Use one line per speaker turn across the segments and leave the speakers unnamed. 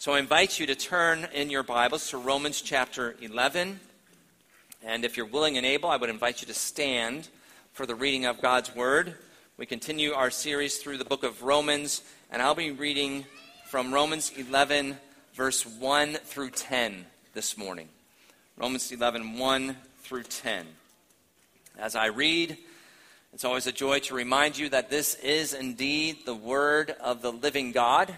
So I invite you to turn in your Bibles to Romans chapter 11. And if you're willing and able, I would invite you to stand for the reading of God's Word. We continue our series through the book of Romans, and I'll be reading from Romans 11, verse 1 through 10 this morning. Romans 11, 1 through 10. As I read, it's always a joy to remind you that this is indeed the Word of the living God.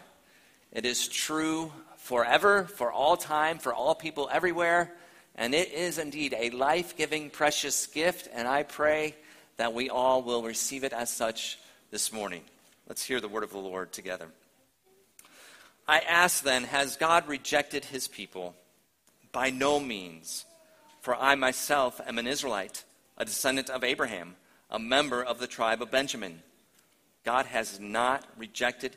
It is true forever, for all time, for all people everywhere. And it is indeed a life giving, precious gift. And I pray that we all will receive it as such this morning. Let's hear the word of the Lord together. I ask then, has God rejected his people? By no means. For I myself am an Israelite, a descendant of Abraham, a member of the tribe of Benjamin. God has not rejected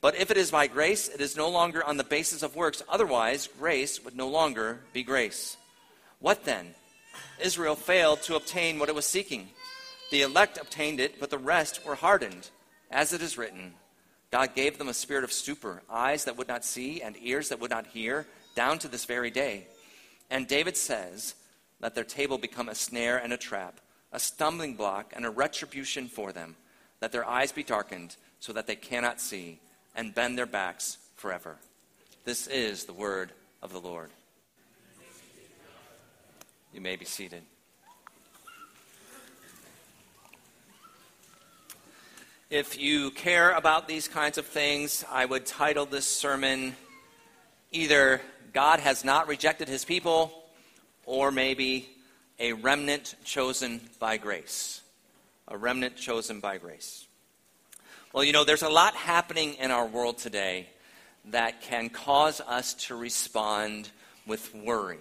But if it is by grace, it is no longer on the basis of works. Otherwise, grace would no longer be grace. What then? Israel failed to obtain what it was seeking. The elect obtained it, but the rest were hardened. As it is written, God gave them a spirit of stupor, eyes that would not see, and ears that would not hear, down to this very day. And David says, Let their table become a snare and a trap, a stumbling block and a retribution for them. Let their eyes be darkened, so that they cannot see and bend their backs forever. This is the word of the Lord. You may be seated. If you care about these kinds of things, I would title this sermon either God has not rejected his people, or maybe a remnant chosen by grace. A remnant chosen by grace. Well, you know, there's a lot happening in our world today that can cause us to respond with worry,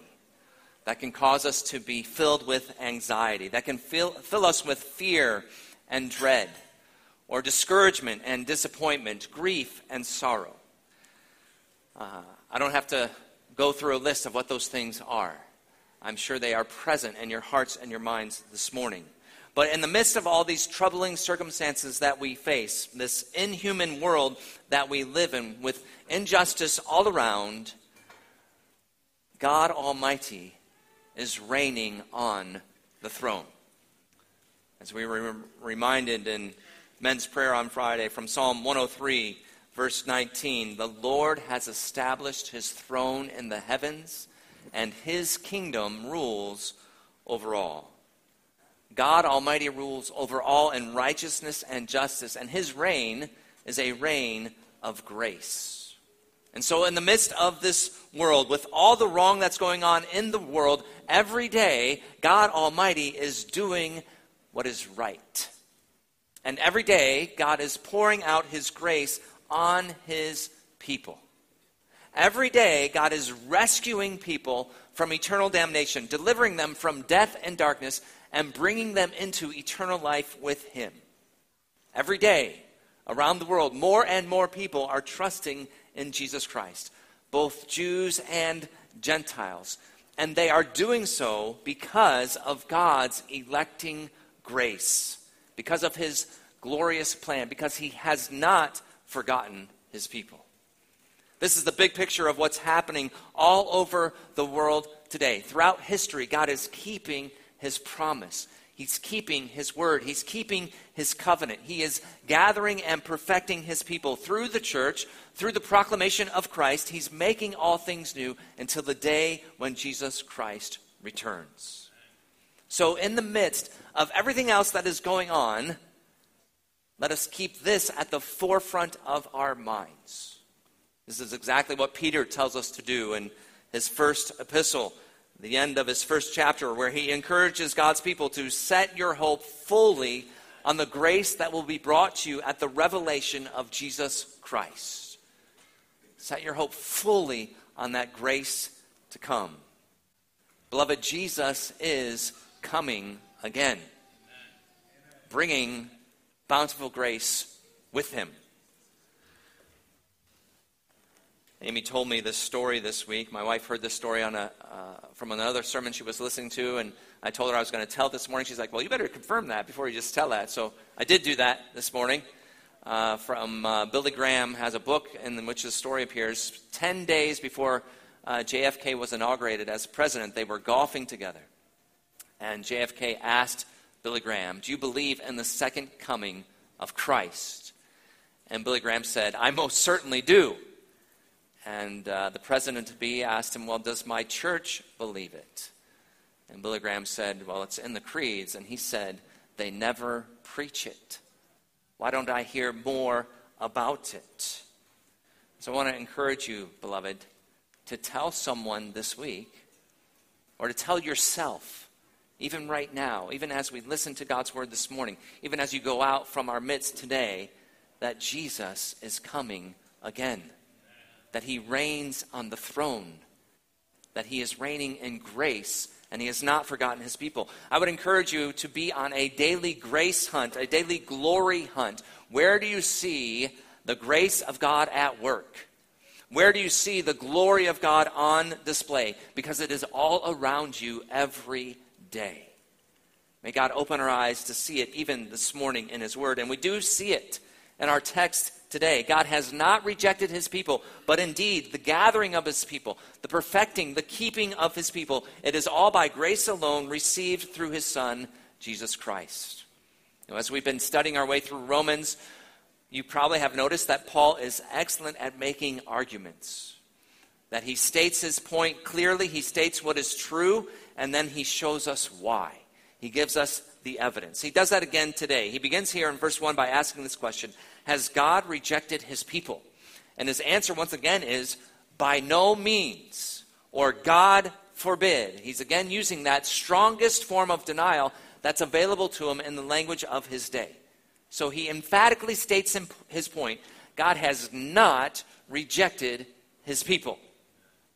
that can cause us to be filled with anxiety, that can fill, fill us with fear and dread, or discouragement and disappointment, grief and sorrow. Uh, I don't have to go through a list of what those things are. I'm sure they are present in your hearts and your minds this morning. But in the midst of all these troubling circumstances that we face, this inhuman world that we live in with injustice all around, God Almighty is reigning on the throne. As we were reminded in men's prayer on Friday from Psalm 103, verse 19, the Lord has established his throne in the heavens, and his kingdom rules over all. God Almighty rules over all in righteousness and justice, and his reign is a reign of grace. And so, in the midst of this world, with all the wrong that's going on in the world, every day, God Almighty is doing what is right. And every day, God is pouring out his grace on his people. Every day, God is rescuing people from eternal damnation, delivering them from death and darkness, and bringing them into eternal life with Him. Every day, around the world, more and more people are trusting in Jesus Christ, both Jews and Gentiles. And they are doing so because of God's electing grace, because of His glorious plan, because He has not forgotten His people. This is the big picture of what's happening all over the world today. Throughout history, God is keeping his promise. He's keeping his word. He's keeping his covenant. He is gathering and perfecting his people through the church, through the proclamation of Christ. He's making all things new until the day when Jesus Christ returns. So, in the midst of everything else that is going on, let us keep this at the forefront of our minds. This is exactly what Peter tells us to do in his first epistle the end of his first chapter, where he encourages God's people to set your hope fully on the grace that will be brought to you at the revelation of Jesus Christ. Set your hope fully on that grace to come. Beloved, Jesus is coming again, bringing bountiful grace with him. Amy told me this story this week. My wife heard this story on a, uh, from another sermon she was listening to, and I told her I was going to tell this morning. She's like, Well, you better confirm that before you just tell that. So I did do that this morning. Uh, from uh, Billy Graham has a book in which the story appears. Ten days before uh, JFK was inaugurated as president, they were golfing together. And JFK asked Billy Graham, Do you believe in the second coming of Christ? And Billy Graham said, I most certainly do. And uh, the president to be asked him, Well, does my church believe it? And Billy Graham said, Well, it's in the creeds. And he said, They never preach it. Why don't I hear more about it? So I want to encourage you, beloved, to tell someone this week, or to tell yourself, even right now, even as we listen to God's word this morning, even as you go out from our midst today, that Jesus is coming again that he reigns on the throne, that he is reigning in grace, and he has not forgotten his people. I would encourage you to be on a daily grace hunt, a daily glory hunt. Where do you see the grace of God at work? Where do you see the glory of God on display? Because it is all around you every day. May God open our eyes to see it even this morning in His Word. And we do see it in our text today. God has not rejected his people, but indeed the gathering of his people, the perfecting, the keeping of his people, it is all by grace alone received through his Son, Jesus Christ. Now, as we've been studying our way through Romans, you probably have noticed that Paul is excellent at making arguments. That he states his point clearly, he states what is true, and then he shows us why. He gives us the evidence. He does that again today. He begins here in verse 1 by asking this question has God rejected his people? And his answer, once again, is by no means, or God forbid. He's again using that strongest form of denial that's available to him in the language of his day. So he emphatically states his point God has not rejected his people.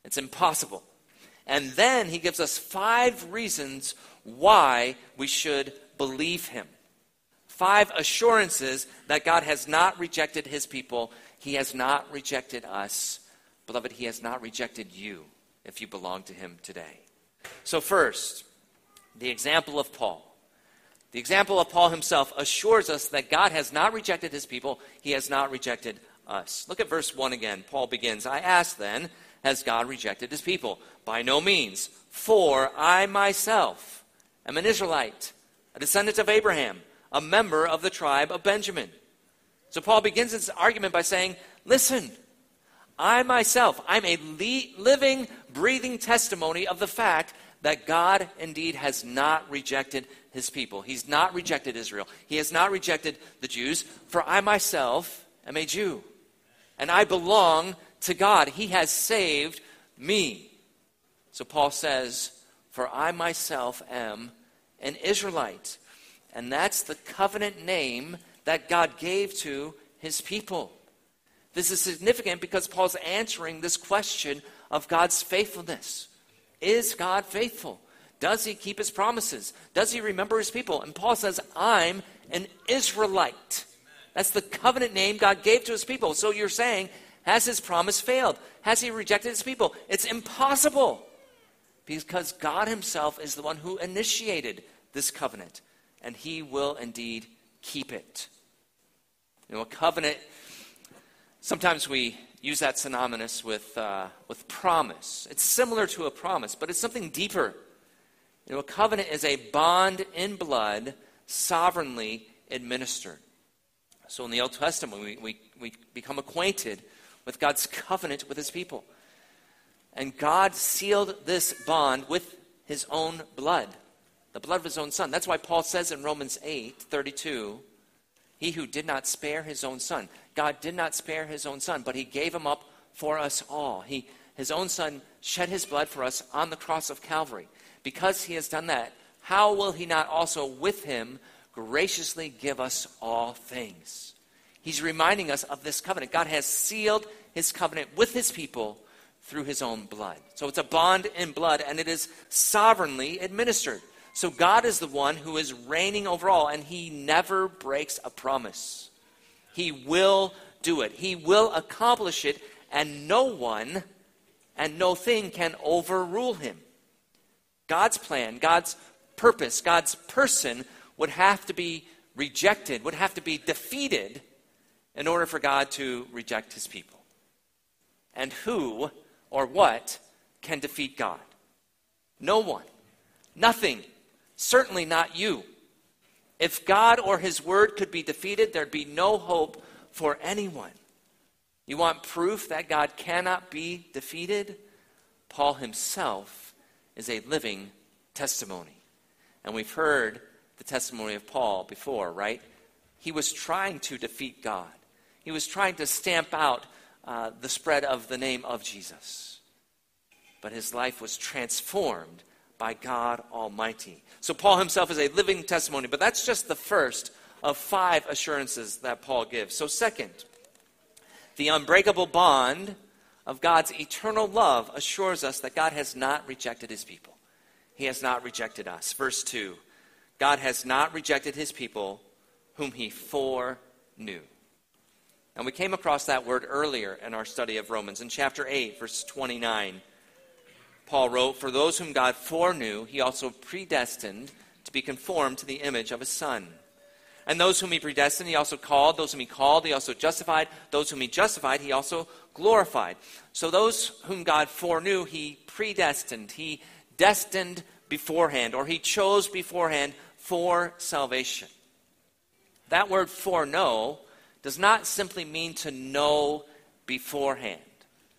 It's impossible. And then he gives us five reasons why we should believe him five assurances that God has not rejected his people. He has not rejected us. Beloved, he has not rejected you if you belong to him today. So, first, the example of Paul. The example of Paul himself assures us that God has not rejected his people, he has not rejected us. Look at verse 1 again. Paul begins I ask then, has God rejected his people? By no means. For I myself am an Israelite, a descendant of Abraham a member of the tribe of Benjamin. So Paul begins his argument by saying, Listen, I myself, I'm a le- living, breathing testimony of the fact that God indeed has not rejected his people. He's not rejected Israel. He has not rejected the Jews, for I myself am a Jew. And I belong to God. He has saved me. So Paul says, For I myself am an Israelite. And that's the covenant name that God gave to his people. This is significant because Paul's answering this question of God's faithfulness. Is God faithful? Does he keep his promises? Does he remember his people? And Paul says, I'm an Israelite. That's the covenant name God gave to his people. So you're saying, has his promise failed? Has he rejected his people? It's impossible because God himself is the one who initiated this covenant and he will indeed keep it. You know, a covenant, sometimes we use that synonymous with, uh, with promise. It's similar to a promise, but it's something deeper. You know, a covenant is a bond in blood sovereignly administered. So in the Old Testament, we, we, we become acquainted with God's covenant with his people. And God sealed this bond with his own blood the blood of his own son. That's why Paul says in Romans 8 32, he who did not spare his own son. God did not spare his own son, but he gave him up for us all. He, his own son shed his blood for us on the cross of Calvary. Because he has done that, how will he not also with him graciously give us all things? He's reminding us of this covenant. God has sealed his covenant with his people through his own blood. So it's a bond in blood, and it is sovereignly administered. So God is the one who is reigning over all, and he never breaks a promise. He will do it, he will accomplish it, and no one and no thing can overrule him. God's plan, God's purpose, God's person would have to be rejected, would have to be defeated in order for God to reject his people. And who or what can defeat God? No one. Nothing. Certainly not you. If God or his word could be defeated, there'd be no hope for anyone. You want proof that God cannot be defeated? Paul himself is a living testimony. And we've heard the testimony of Paul before, right? He was trying to defeat God, he was trying to stamp out uh, the spread of the name of Jesus. But his life was transformed by God Almighty. So Paul himself is a living testimony, but that's just the first of five assurances that Paul gives. So, second, the unbreakable bond of God's eternal love assures us that God has not rejected his people. He has not rejected us. Verse 2 God has not rejected his people whom he foreknew. And we came across that word earlier in our study of Romans. In chapter 8, verse 29, Paul wrote, For those whom God foreknew, he also predestined to be conformed to the image of his Son and those whom he predestined, he also called. Those whom he called, he also justified. Those whom he justified, he also glorified. So those whom God foreknew, he predestined. He destined beforehand, or he chose beforehand for salvation. That word foreknow does not simply mean to know beforehand.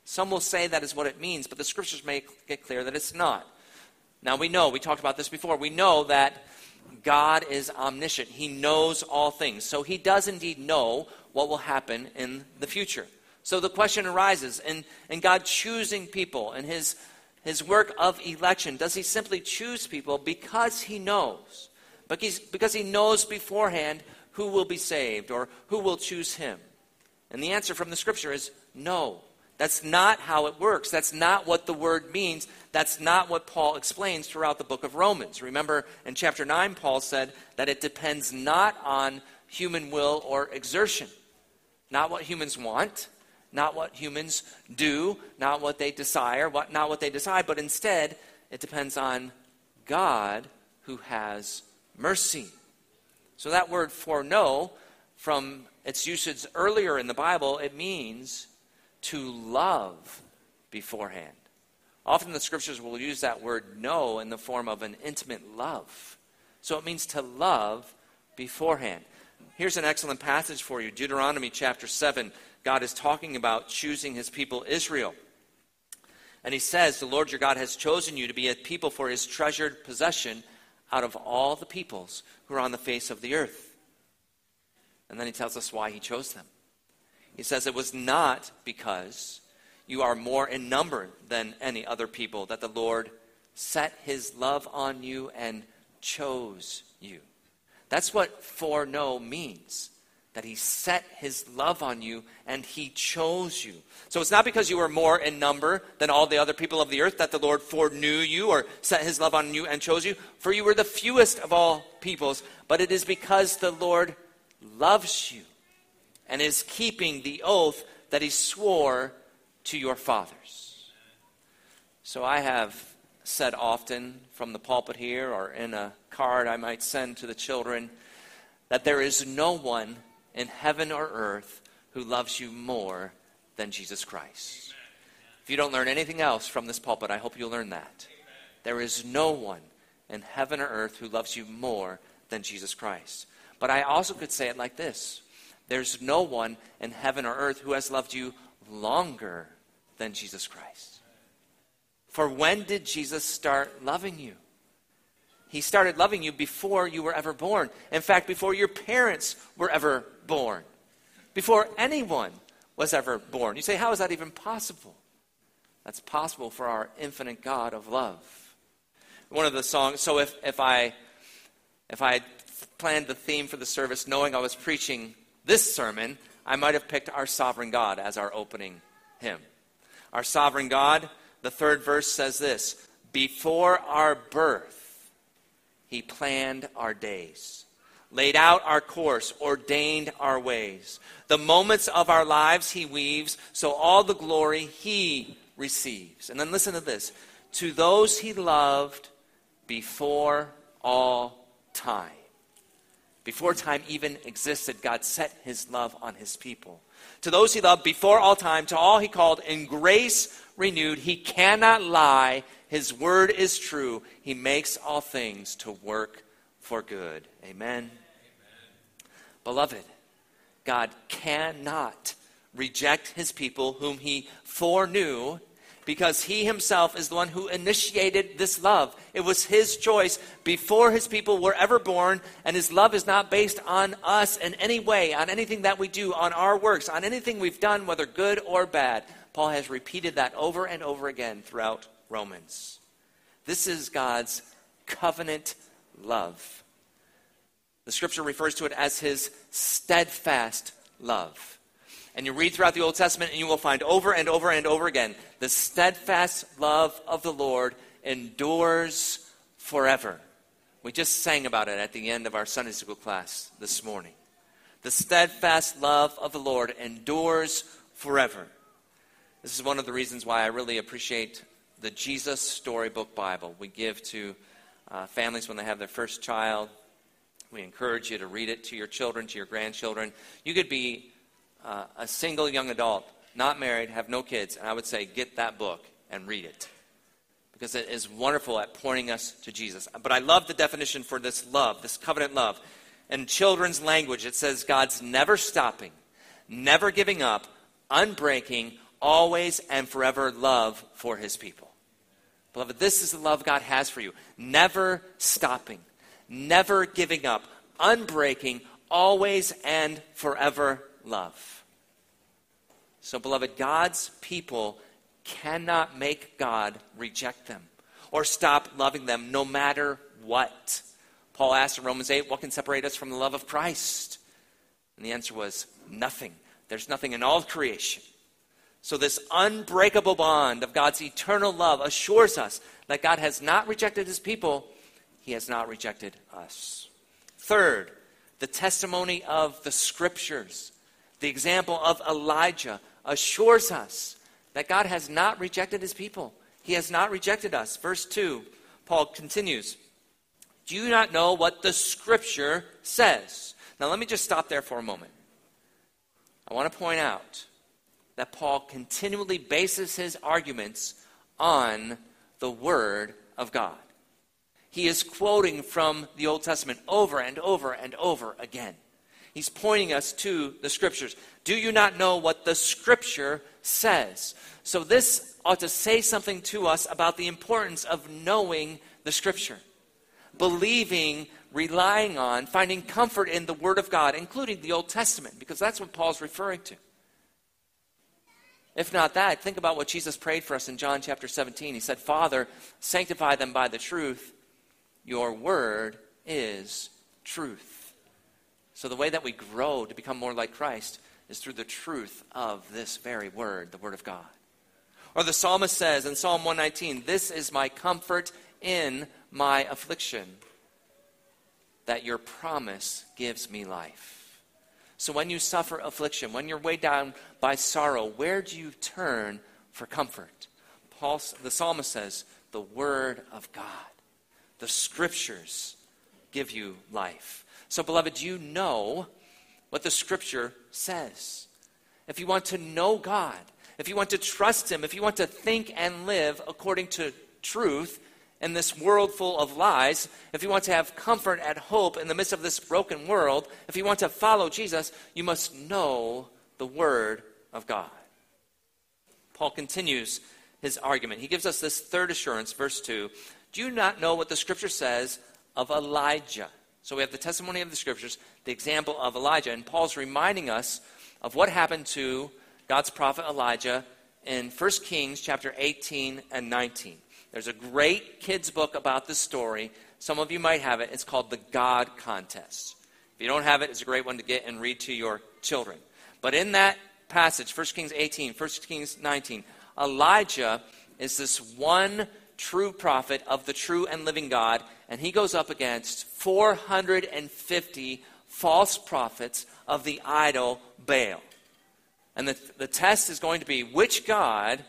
Some will say that is what it means, but the scriptures make it clear that it's not. Now we know, we talked about this before, we know that God is omniscient. He knows all things. So he does indeed know what will happen in the future. So the question arises in, in God choosing people and his, his work of election, does he simply choose people because he knows? Because, because he knows beforehand who will be saved or who will choose him? And the answer from the scripture is no. That's not how it works. That's not what the word means. That's not what Paul explains throughout the book of Romans. Remember, in chapter 9, Paul said that it depends not on human will or exertion, not what humans want, not what humans do, not what they desire, what, not what they decide, but instead it depends on God who has mercy. So that word foreknow, from its usage earlier in the Bible, it means to love beforehand. Often the scriptures will use that word know in the form of an intimate love. So it means to love beforehand. Here's an excellent passage for you Deuteronomy chapter 7. God is talking about choosing his people Israel. And he says, The Lord your God has chosen you to be a people for his treasured possession out of all the peoples who are on the face of the earth. And then he tells us why he chose them. He says it was not because you are more in number than any other people that the Lord set his love on you and chose you. That's what foreknow means. That he set his love on you and he chose you. So it's not because you were more in number than all the other people of the earth that the Lord foreknew you or set his love on you and chose you, for you were the fewest of all peoples, but it is because the Lord loves you and is keeping the oath that he swore to your fathers. So I have said often from the pulpit here or in a card I might send to the children that there is no one in heaven or earth who loves you more than Jesus Christ. If you don't learn anything else from this pulpit, I hope you'll learn that. There is no one in heaven or earth who loves you more than Jesus Christ. But I also could say it like this there's no one in heaven or earth who has loved you longer than Jesus Christ. For when did Jesus start loving you? He started loving you before you were ever born. In fact, before your parents were ever born. Before anyone was ever born. You say, how is that even possible? That's possible for our infinite God of love. One of the songs, so if, if I if I planned the theme for the service knowing I was preaching this sermon, I might have picked Our Sovereign God as our opening hymn. our sovereign God. The third verse says this Before our birth, he planned our days, laid out our course, ordained our ways. The moments of our lives he weaves, so all the glory he receives. And then listen to this to those he loved before all time. Before time even existed, God set his love on his people. To those he loved before all time, to all he called in grace renewed, he cannot lie. His word is true. He makes all things to work for good. Amen. Amen. Beloved, God cannot reject his people whom he foreknew because he himself is the one who initiated this love. It was his choice before his people were ever born, and his love is not based on us in any way, on anything that we do, on our works, on anything we've done, whether good or bad. Paul has repeated that over and over again throughout Romans. This is God's covenant love. The scripture refers to it as his steadfast love. And you read throughout the Old Testament, and you will find over and over and over again the steadfast love of the Lord endures forever. We just sang about it at the end of our Sunday school class this morning. The steadfast love of the Lord endures forever. This is one of the reasons why I really appreciate the Jesus Storybook Bible we give to uh, families when they have their first child. We encourage you to read it to your children, to your grandchildren. You could be uh, a single young adult, not married, have no kids, and I would say get that book and read it. Because it is wonderful at pointing us to Jesus. But I love the definition for this love, this covenant love. In children's language, it says God's never stopping, never giving up, unbreaking, always and forever love for his people. Beloved, this is the love God has for you. Never stopping, never giving up, unbreaking, always and forever love. So, beloved, God's people cannot make God reject them or stop loving them no matter what. Paul asked in Romans 8, What can separate us from the love of Christ? And the answer was nothing. There's nothing in all creation. So, this unbreakable bond of God's eternal love assures us that God has not rejected his people, he has not rejected us. Third, the testimony of the scriptures. The example of Elijah assures us that God has not rejected his people. He has not rejected us. Verse 2, Paul continues Do you not know what the scripture says? Now, let me just stop there for a moment. I want to point out that Paul continually bases his arguments on the Word of God. He is quoting from the Old Testament over and over and over again. He's pointing us to the scriptures. Do you not know what the scripture says? So, this ought to say something to us about the importance of knowing the scripture, believing, relying on, finding comfort in the Word of God, including the Old Testament, because that's what Paul's referring to. If not that, think about what Jesus prayed for us in John chapter 17. He said, Father, sanctify them by the truth. Your word is truth. So, the way that we grow to become more like Christ is through the truth of this very word, the word of God. Or the psalmist says in Psalm 119, This is my comfort in my affliction, that your promise gives me life. So, when you suffer affliction, when you're weighed down by sorrow, where do you turn for comfort? Paul, the psalmist says, The word of God, the scriptures give you life. So, beloved, you know what the scripture says. If you want to know God, if you want to trust Him, if you want to think and live according to truth in this world full of lies, if you want to have comfort and hope in the midst of this broken world, if you want to follow Jesus, you must know the Word of God. Paul continues his argument. He gives us this third assurance, verse 2. Do you not know what the Scripture says of Elijah? So we have the testimony of the scriptures, the example of Elijah, and Paul's reminding us of what happened to God's prophet Elijah in 1 Kings chapter 18 and 19. There's a great kids book about this story. Some of you might have it. It's called The God Contest. If you don't have it, it's a great one to get and read to your children. But in that passage, 1 Kings 18, 1 Kings 19, Elijah is this one true prophet of the true and living God, and he goes up against 450 false prophets of the idol Baal. And the, the test is going to be which God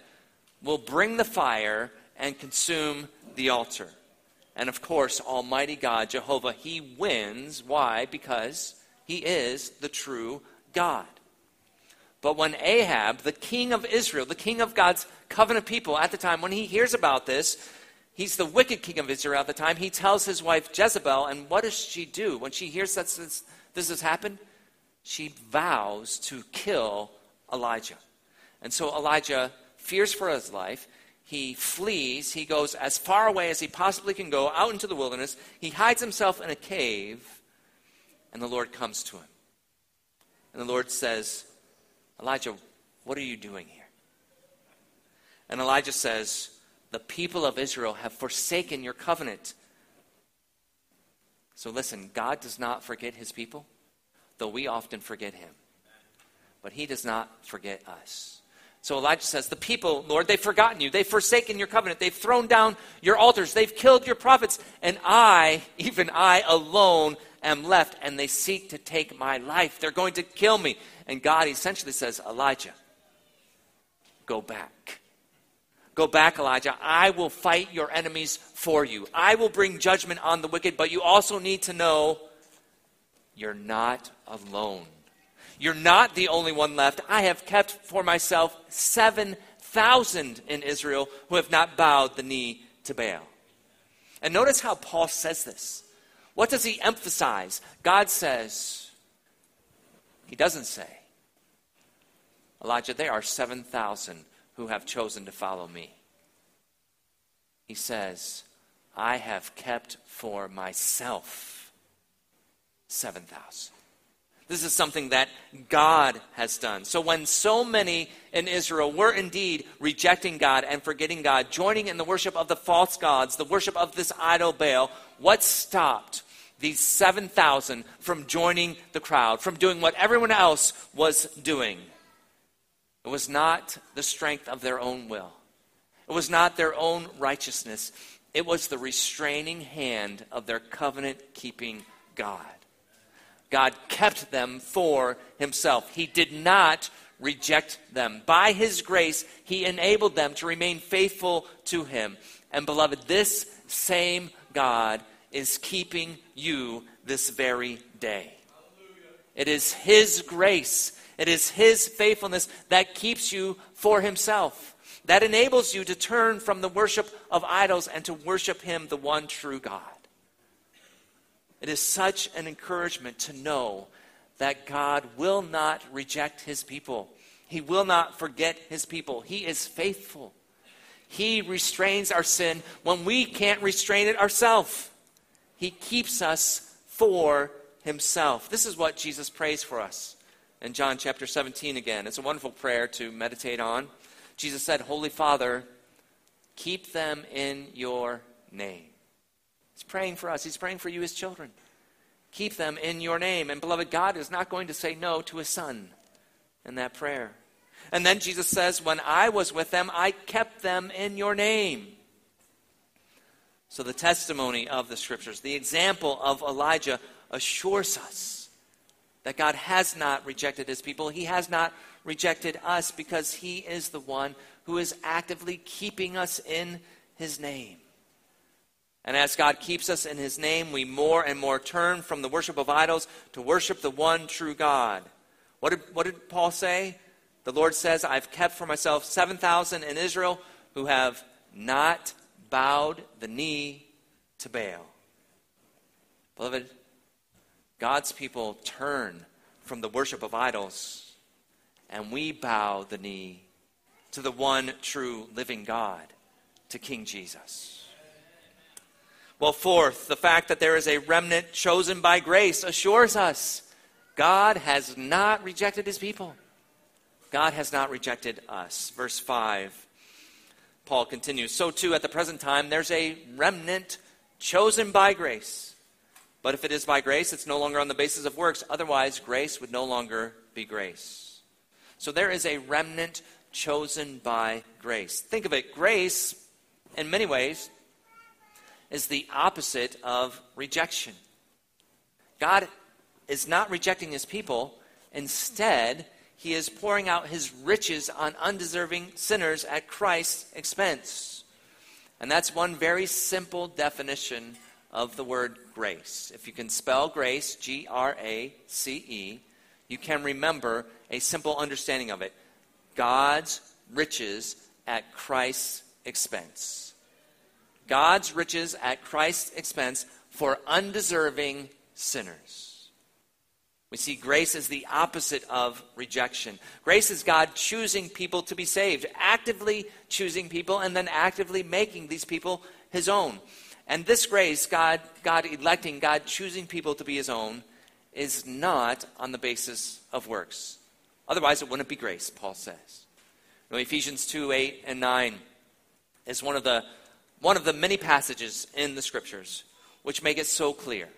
will bring the fire and consume the altar. And of course, Almighty God, Jehovah, He wins. Why? Because He is the true God. But when Ahab, the king of Israel, the king of God's covenant people at the time, when he hears about this, he's the wicked king of Israel at the time, he tells his wife Jezebel, and what does she do? When she hears that this, this has happened, she vows to kill Elijah. And so Elijah fears for his life. He flees. He goes as far away as he possibly can go out into the wilderness. He hides himself in a cave, and the Lord comes to him. And the Lord says, Elijah, what are you doing here? And Elijah says, The people of Israel have forsaken your covenant. So listen, God does not forget his people, though we often forget him. But he does not forget us. So Elijah says, The people, Lord, they've forgotten you. They've forsaken your covenant. They've thrown down your altars. They've killed your prophets. And I, even I alone, am left, and they seek to take my life. They're going to kill me. And God essentially says, Elijah, go back. Go back, Elijah. I will fight your enemies for you. I will bring judgment on the wicked, but you also need to know you're not alone. You're not the only one left. I have kept for myself 7,000 in Israel who have not bowed the knee to Baal. And notice how Paul says this. What does he emphasize? God says, He doesn't say, Elijah, there are 7,000 who have chosen to follow me. He says, I have kept for myself 7,000. This is something that God has done. So when so many in Israel were indeed rejecting God and forgetting God, joining in the worship of the false gods, the worship of this idol Baal, what stopped these 7,000 from joining the crowd, from doing what everyone else was doing. It was not the strength of their own will, it was not their own righteousness. It was the restraining hand of their covenant keeping God. God kept them for himself. He did not reject them. By his grace, he enabled them to remain faithful to him. And beloved, this same God is keeping you this very day. It is His grace, it is His faithfulness that keeps you for Himself, that enables you to turn from the worship of idols and to worship Him, the one true God. It is such an encouragement to know that God will not reject His people. He will not forget His people. He is faithful. He restrains our sin when we can't restrain it ourselves. He keeps us for himself. This is what Jesus prays for us in John chapter 17 again. It's a wonderful prayer to meditate on. Jesus said, Holy Father, keep them in your name. He's praying for us, He's praying for you, His children. Keep them in your name. And beloved, God is not going to say no to His Son in that prayer. And then Jesus says, When I was with them, I kept them in your name. So, the testimony of the scriptures, the example of Elijah, assures us that God has not rejected his people. He has not rejected us because he is the one who is actively keeping us in his name. And as God keeps us in his name, we more and more turn from the worship of idols to worship the one true God. What did, what did Paul say? The Lord says, I've kept for myself 7,000 in Israel who have not bowed the knee to Baal. Beloved, God's people turn from the worship of idols, and we bow the knee to the one true living God, to King Jesus. Well, fourth, the fact that there is a remnant chosen by grace assures us God has not rejected his people. God has not rejected us. Verse 5 Paul continues, so too at the present time there's a remnant chosen by grace. But if it is by grace, it's no longer on the basis of works. Otherwise, grace would no longer be grace. So there is a remnant chosen by grace. Think of it grace, in many ways, is the opposite of rejection. God is not rejecting his people, instead, he is pouring out his riches on undeserving sinners at Christ's expense. And that's one very simple definition of the word grace. If you can spell grace, G R A C E, you can remember a simple understanding of it God's riches at Christ's expense. God's riches at Christ's expense for undeserving sinners. We see grace as the opposite of rejection. Grace is God choosing people to be saved, actively choosing people, and then actively making these people his own. And this grace, God, God electing, God choosing people to be his own, is not on the basis of works. Otherwise, it wouldn't be grace, Paul says. You know, Ephesians 2 8 and 9 is one of, the, one of the many passages in the scriptures which make it so clear.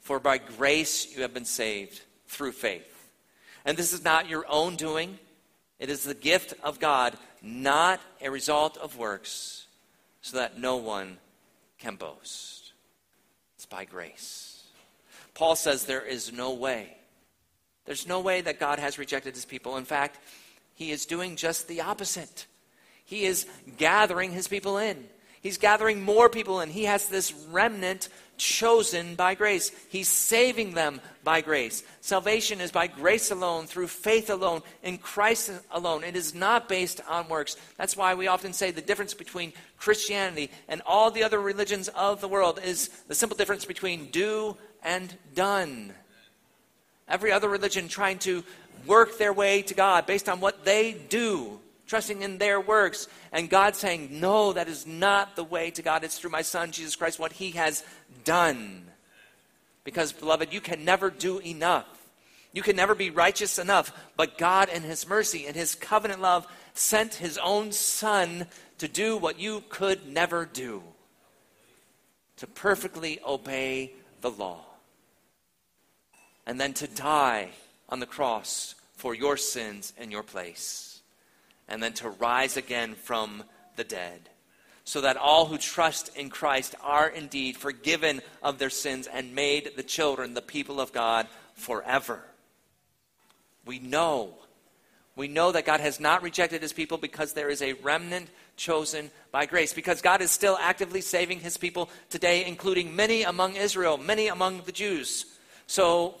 For by grace you have been saved through faith. And this is not your own doing, it is the gift of God, not a result of works, so that no one can boast. It's by grace. Paul says there is no way. There's no way that God has rejected his people. In fact, he is doing just the opposite. He is gathering his people in. He's gathering more people in. He has this remnant chosen by grace. He's saving them by grace. Salvation is by grace alone, through faith alone, in Christ alone. It is not based on works. That's why we often say the difference between Christianity and all the other religions of the world is the simple difference between do and done. Every other religion trying to work their way to God based on what they do trusting in their works. And God saying, No, that is not the way to God. It's through my Son, Jesus Christ, what He has done. Because, beloved, you can never do enough. You can never be righteous enough. But God, in His mercy and His covenant love, sent His own Son to do what you could never do to perfectly obey the law. And then to die on the cross for your sins in your place and then to rise again from the dead, so that all who trust in Christ are indeed forgiven of their sins and made the children, the people of God, forever. We know. We know that God has not rejected his people because there is a remnant chosen by grace. Because God is still actively saving his people today, including many among Israel, many among the Jews. So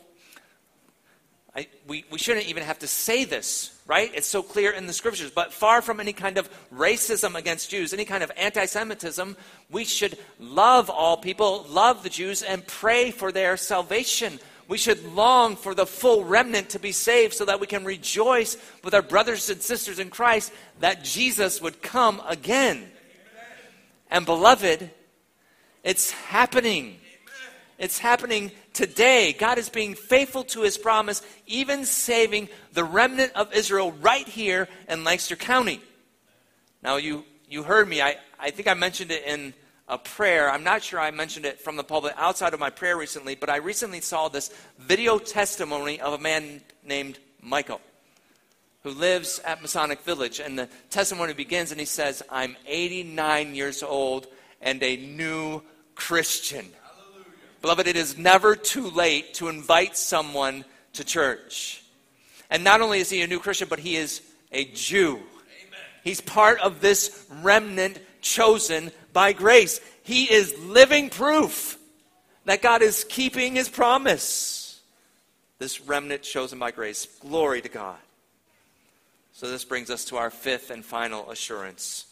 I, we, we shouldn't even have to say this, right? It's so clear in the scriptures. But far from any kind of racism against Jews, any kind of anti Semitism, we should love all people, love the Jews, and pray for their salvation. We should long for the full remnant to be saved so that we can rejoice with our brothers and sisters in Christ that Jesus would come again. And beloved, it's happening. It's happening today. God is being faithful to his promise, even saving the remnant of Israel right here in Lancaster County. Now, you, you heard me. I, I think I mentioned it in a prayer. I'm not sure I mentioned it from the pulpit outside of my prayer recently, but I recently saw this video testimony of a man named Michael who lives at Masonic Village. And the testimony begins, and he says, I'm 89 years old and a new Christian. Beloved, it is never too late to invite someone to church. And not only is he a new Christian, but he is a Jew. Amen. He's part of this remnant chosen by grace. He is living proof that God is keeping his promise. This remnant chosen by grace. Glory to God. So, this brings us to our fifth and final assurance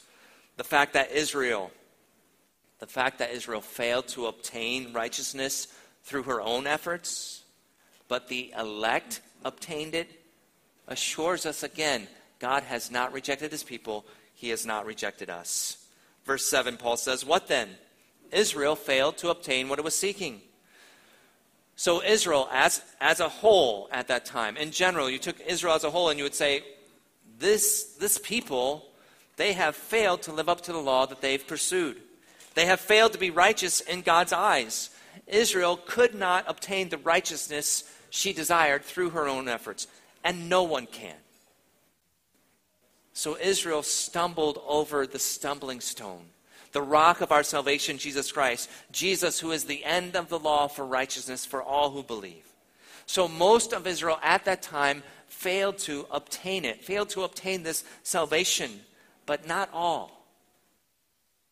the fact that Israel the fact that Israel failed to obtain righteousness through her own efforts, but the elect obtained it, assures us again God has not rejected his people, he has not rejected us. Verse 7, Paul says, What then? Israel failed to obtain what it was seeking. So, Israel, as, as a whole at that time, in general, you took Israel as a whole and you would say, this, this people, they have failed to live up to the law that they've pursued. They have failed to be righteous in God's eyes. Israel could not obtain the righteousness she desired through her own efforts, and no one can. So Israel stumbled over the stumbling stone, the rock of our salvation, Jesus Christ, Jesus, who is the end of the law for righteousness for all who believe. So most of Israel at that time failed to obtain it, failed to obtain this salvation, but not all.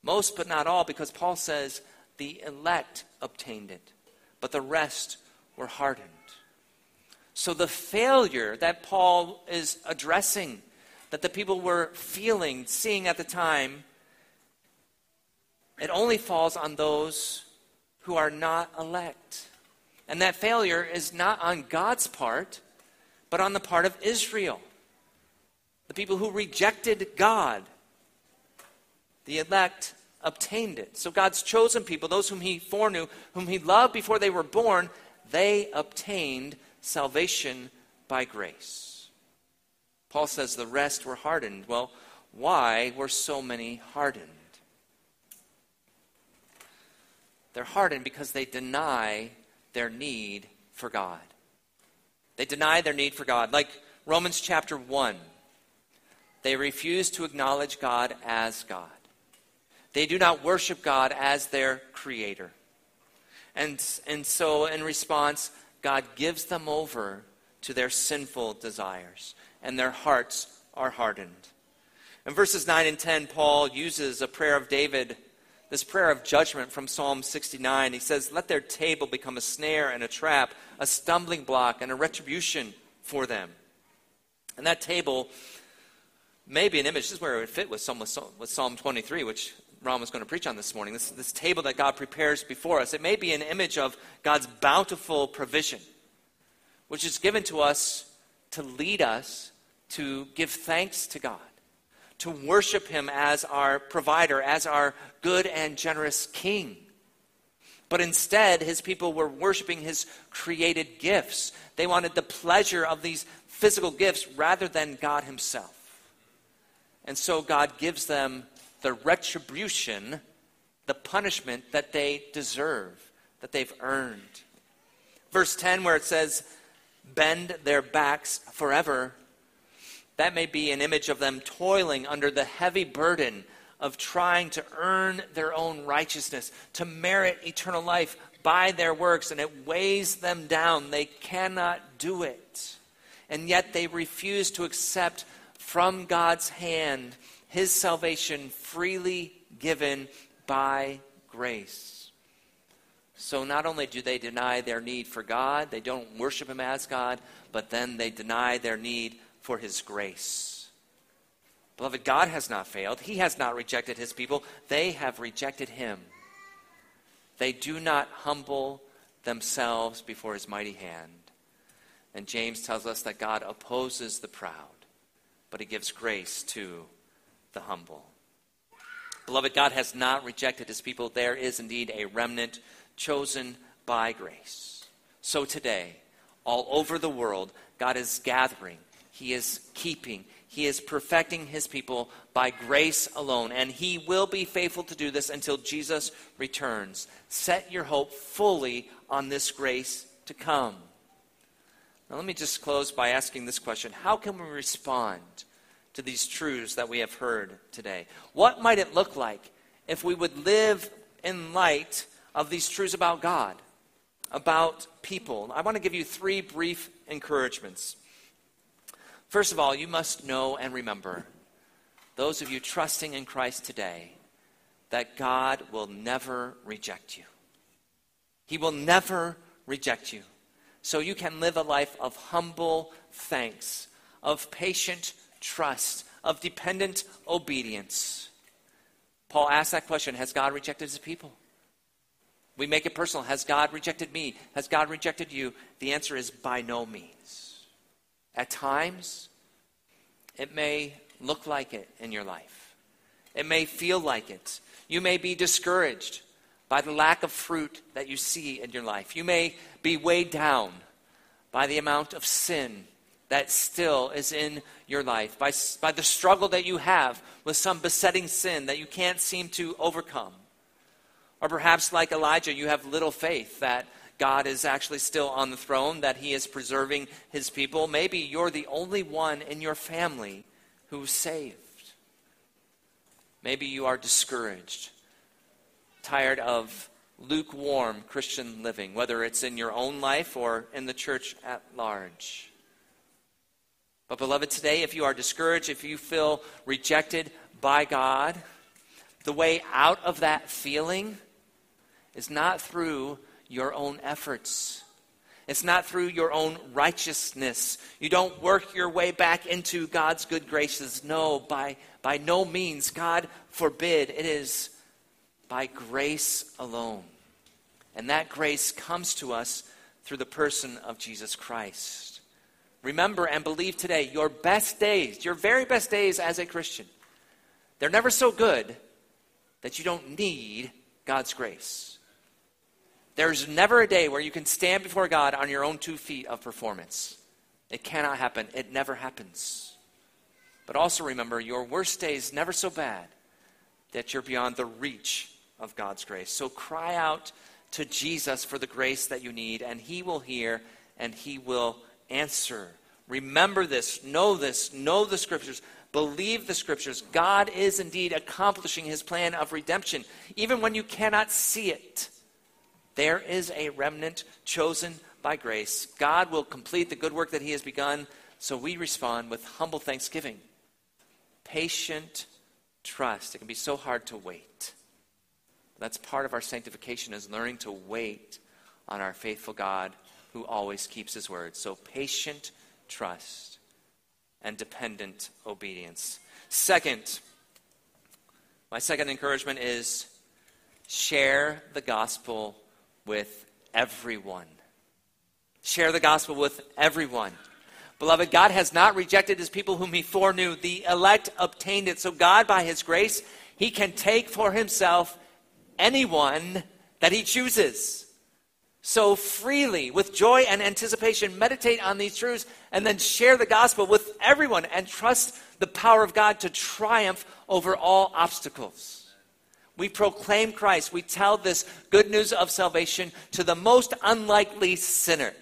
Most, but not all, because Paul says the elect obtained it, but the rest were hardened. So the failure that Paul is addressing, that the people were feeling, seeing at the time, it only falls on those who are not elect. And that failure is not on God's part, but on the part of Israel. The people who rejected God. The elect obtained it. So God's chosen people, those whom He foreknew, whom He loved before they were born, they obtained salvation by grace. Paul says the rest were hardened. Well, why were so many hardened? They're hardened because they deny their need for God. They deny their need for God. Like Romans chapter 1, they refuse to acknowledge God as God. They do not worship God as their creator. And, and so, in response, God gives them over to their sinful desires, and their hearts are hardened. In verses 9 and 10, Paul uses a prayer of David, this prayer of judgment from Psalm 69. He says, Let their table become a snare and a trap, a stumbling block and a retribution for them. And that table may be an image, this is where it would fit with Psalm, with Psalm 23, which Ron was going to preach on this morning, this, this table that God prepares before us, it may be an image of God's bountiful provision, which is given to us to lead us to give thanks to God, to worship Him as our provider, as our good and generous King. But instead, his people were worshiping his created gifts. They wanted the pleasure of these physical gifts rather than God himself. And so God gives them the retribution, the punishment that they deserve, that they've earned. Verse 10, where it says, bend their backs forever, that may be an image of them toiling under the heavy burden of trying to earn their own righteousness, to merit eternal life by their works, and it weighs them down. They cannot do it. And yet they refuse to accept from God's hand his salvation freely given by grace. So not only do they deny their need for God, they don't worship him as God, but then they deny their need for his grace. Beloved, God has not failed. He has not rejected his people. They have rejected him. They do not humble themselves before his mighty hand. And James tells us that God opposes the proud, but he gives grace to the humble. Beloved, God has not rejected his people. There is indeed a remnant chosen by grace. So today, all over the world, God is gathering, he is keeping, he is perfecting his people by grace alone. And he will be faithful to do this until Jesus returns. Set your hope fully on this grace to come. Now, let me just close by asking this question How can we respond to these truths that we have heard today? What might it look like if we would live in light of these truths about God, about people? I want to give you three brief encouragements. First of all, you must know and remember, those of you trusting in Christ today, that God will never reject you. He will never reject you. So you can live a life of humble thanks, of patient trust, of dependent obedience. Paul asks that question Has God rejected his people? We make it personal. Has God rejected me? Has God rejected you? The answer is by no means. At times, it may look like it in your life, it may feel like it. You may be discouraged by the lack of fruit that you see in your life. You may be weighed down by the amount of sin that still is in your life, by, by the struggle that you have with some besetting sin that you can't seem to overcome. Or perhaps, like Elijah, you have little faith that God is actually still on the throne, that he is preserving his people. Maybe you're the only one in your family who's saved. Maybe you are discouraged, tired of lukewarm Christian living, whether it's in your own life or in the church at large. But, beloved, today, if you are discouraged, if you feel rejected by God, the way out of that feeling is not through your own efforts. It's not through your own righteousness. You don't work your way back into God's good graces. No, by, by no means. God forbid. It is by grace alone. And that grace comes to us through the person of Jesus Christ. Remember and believe today your best days, your very best days as a Christian, they're never so good that you don't need God's grace. There's never a day where you can stand before God on your own two feet of performance. It cannot happen. It never happens. But also remember, your worst days never so bad that you're beyond the reach of God's grace. So cry out to Jesus for the grace that you need, and He will hear and He will answer. Remember this, know this, know the scriptures, believe the scriptures. God is indeed accomplishing His plan of redemption, even when you cannot see it. There is a remnant chosen by grace. God will complete the good work that He has begun, so we respond with humble thanksgiving, patient trust. It can be so hard to wait. That's part of our sanctification is learning to wait on our faithful God who always keeps his word. So patient trust and dependent obedience. Second, my second encouragement is share the gospel with everyone. Share the gospel with everyone. Beloved, God has not rejected his people whom he foreknew. The elect obtained it. So, God, by his grace, he can take for himself anyone that he chooses. So, freely, with joy and anticipation, meditate on these truths and then share the gospel with everyone and trust the power of God to triumph over all obstacles. We proclaim Christ. We tell this good news of salvation to the most unlikely sinner.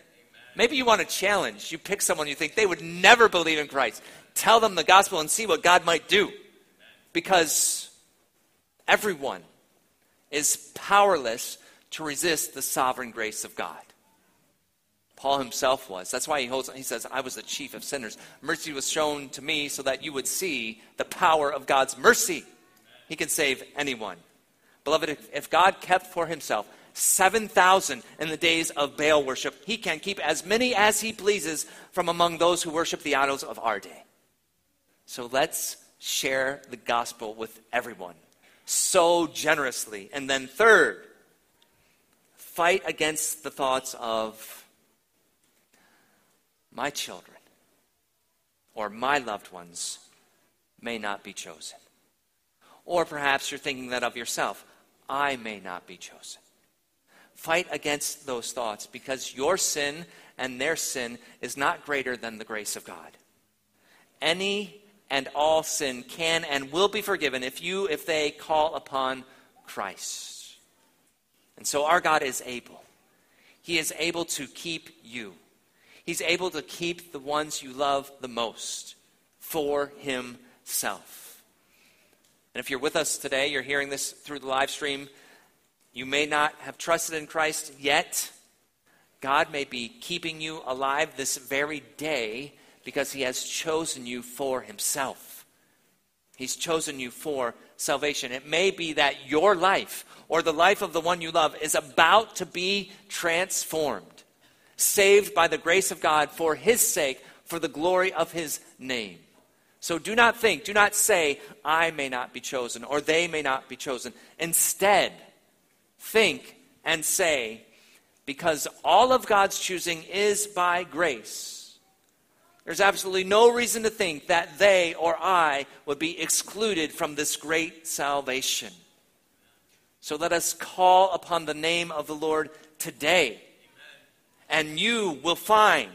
Maybe you want a challenge. You pick someone you think they would never believe in Christ. Tell them the gospel and see what God might do. Because everyone is powerless to resist the sovereign grace of God. Paul himself was. That's why he holds he says, I was the chief of sinners. Mercy was shown to me so that you would see the power of God's mercy. He can save anyone. Beloved, if, if God kept for himself 7,000 in the days of Baal worship, he can keep as many as he pleases from among those who worship the idols of our day. So let's share the gospel with everyone so generously. And then, third, fight against the thoughts of my children or my loved ones may not be chosen. Or perhaps you're thinking that of yourself. I may not be chosen. Fight against those thoughts because your sin and their sin is not greater than the grace of God. Any and all sin can and will be forgiven if you, if they call upon Christ. And so our God is able. He is able to keep you. He's able to keep the ones you love the most for Himself. And if you're with us today, you're hearing this through the live stream, you may not have trusted in Christ yet. God may be keeping you alive this very day because He has chosen you for Himself. He's chosen you for salvation. It may be that your life or the life of the one you love is about to be transformed, saved by the grace of God for His sake, for the glory of His name. So do not think, do not say, I may not be chosen or they may not be chosen. Instead, think and say, because all of God's choosing is by grace, there's absolutely no reason to think that they or I would be excluded from this great salvation. So let us call upon the name of the Lord today, and you will find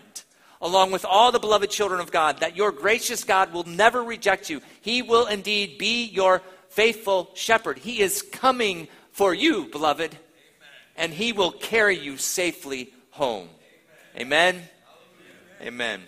along with all the beloved children of God, that your gracious God will never reject you. He will indeed be your faithful shepherd. He is coming for you, beloved, Amen. and he will carry you safely home. Amen. Amen. Amen.